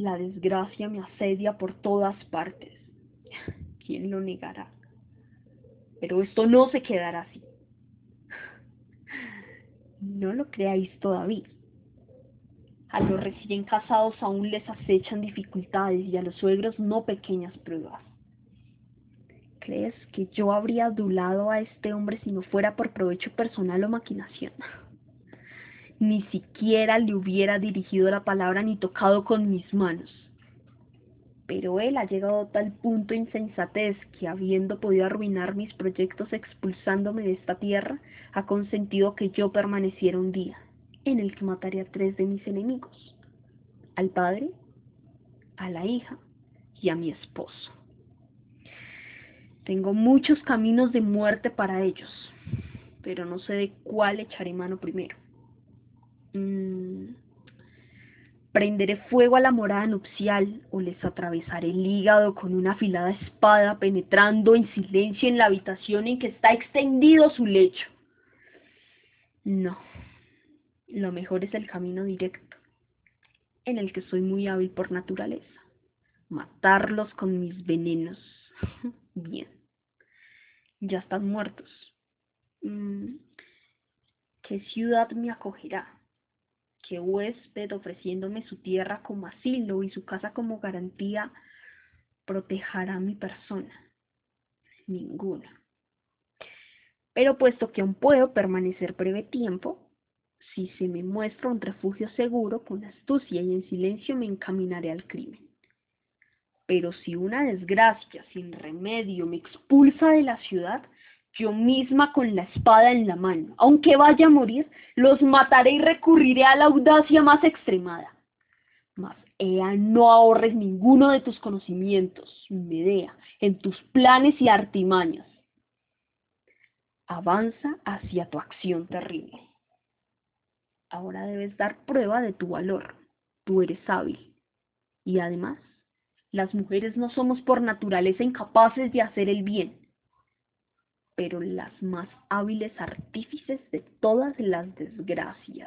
La desgracia me asedia por todas partes. ¿Quién lo negará? Pero esto no se quedará así. No lo creáis todavía. A los recién casados aún les acechan dificultades y a los suegros no pequeñas pruebas. ¿Crees que yo habría adulado a este hombre si no fuera por provecho personal o maquinación? Ni siquiera le hubiera dirigido la palabra ni tocado con mis manos. Pero él ha llegado a tal punto de insensatez que, habiendo podido arruinar mis proyectos expulsándome de esta tierra, ha consentido que yo permaneciera un día, en el que mataré a tres de mis enemigos, al padre, a la hija y a mi esposo. Tengo muchos caminos de muerte para ellos, pero no sé de cuál echaré mano primero. Mm, prenderé fuego a la morada nupcial o les atravesaré el hígado con una afilada espada penetrando en silencio en la habitación en que está extendido su lecho. No, lo mejor es el camino directo, en el que soy muy hábil por naturaleza. Matarlos con mis venenos. Bien. Ya están muertos. Mm, ¿Qué ciudad me acogerá? ¿Qué huésped ofreciéndome su tierra como asilo y su casa como garantía protegerá mi persona? Ninguna. Pero puesto que aún puedo permanecer breve tiempo, si se me muestra un refugio seguro, con astucia y en silencio me encaminaré al crimen. Pero si una desgracia sin remedio me expulsa de la ciudad, yo misma con la espada en la mano, aunque vaya a morir, los mataré y recurriré a la audacia más extremada. Mas, Ea, no ahorres ninguno de tus conocimientos, Medea, en tus planes y artimañas. Avanza hacia tu acción terrible. Ahora debes dar prueba de tu valor. Tú eres hábil. Y además, las mujeres no somos por naturaleza incapaces de hacer el bien, pero las más hábiles artífices de todas las desgracias.